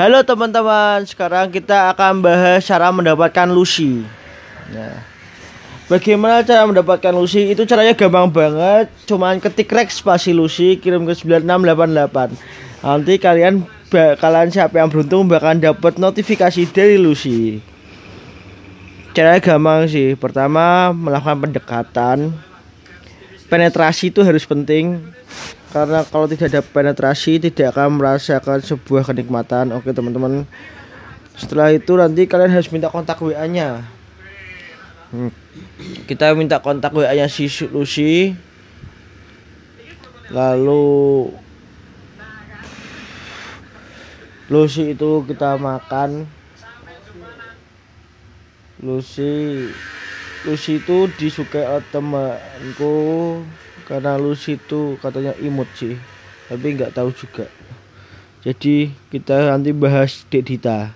Halo teman-teman, sekarang kita akan bahas cara mendapatkan Lucy. Nah, bagaimana cara mendapatkan Lucy? Itu caranya gampang banget, cuman ketik Rex spasi Lucy kirim ke 9688. Nanti kalian bakalan siapa yang beruntung bakalan dapat notifikasi dari Lucy. Caranya gampang sih. Pertama, melakukan pendekatan. Penetrasi itu harus penting karena kalau tidak ada penetrasi tidak akan merasakan sebuah kenikmatan. Oke teman-teman. Setelah itu nanti kalian harus minta kontak WA nya hmm. kita minta kontak WA nya si Lucy. Lalu Lucy itu kita makan. Lucy Lucy itu disukai temanku karena Lucy itu katanya imut sih tapi nggak tahu juga. Jadi kita nanti bahas Dek Dita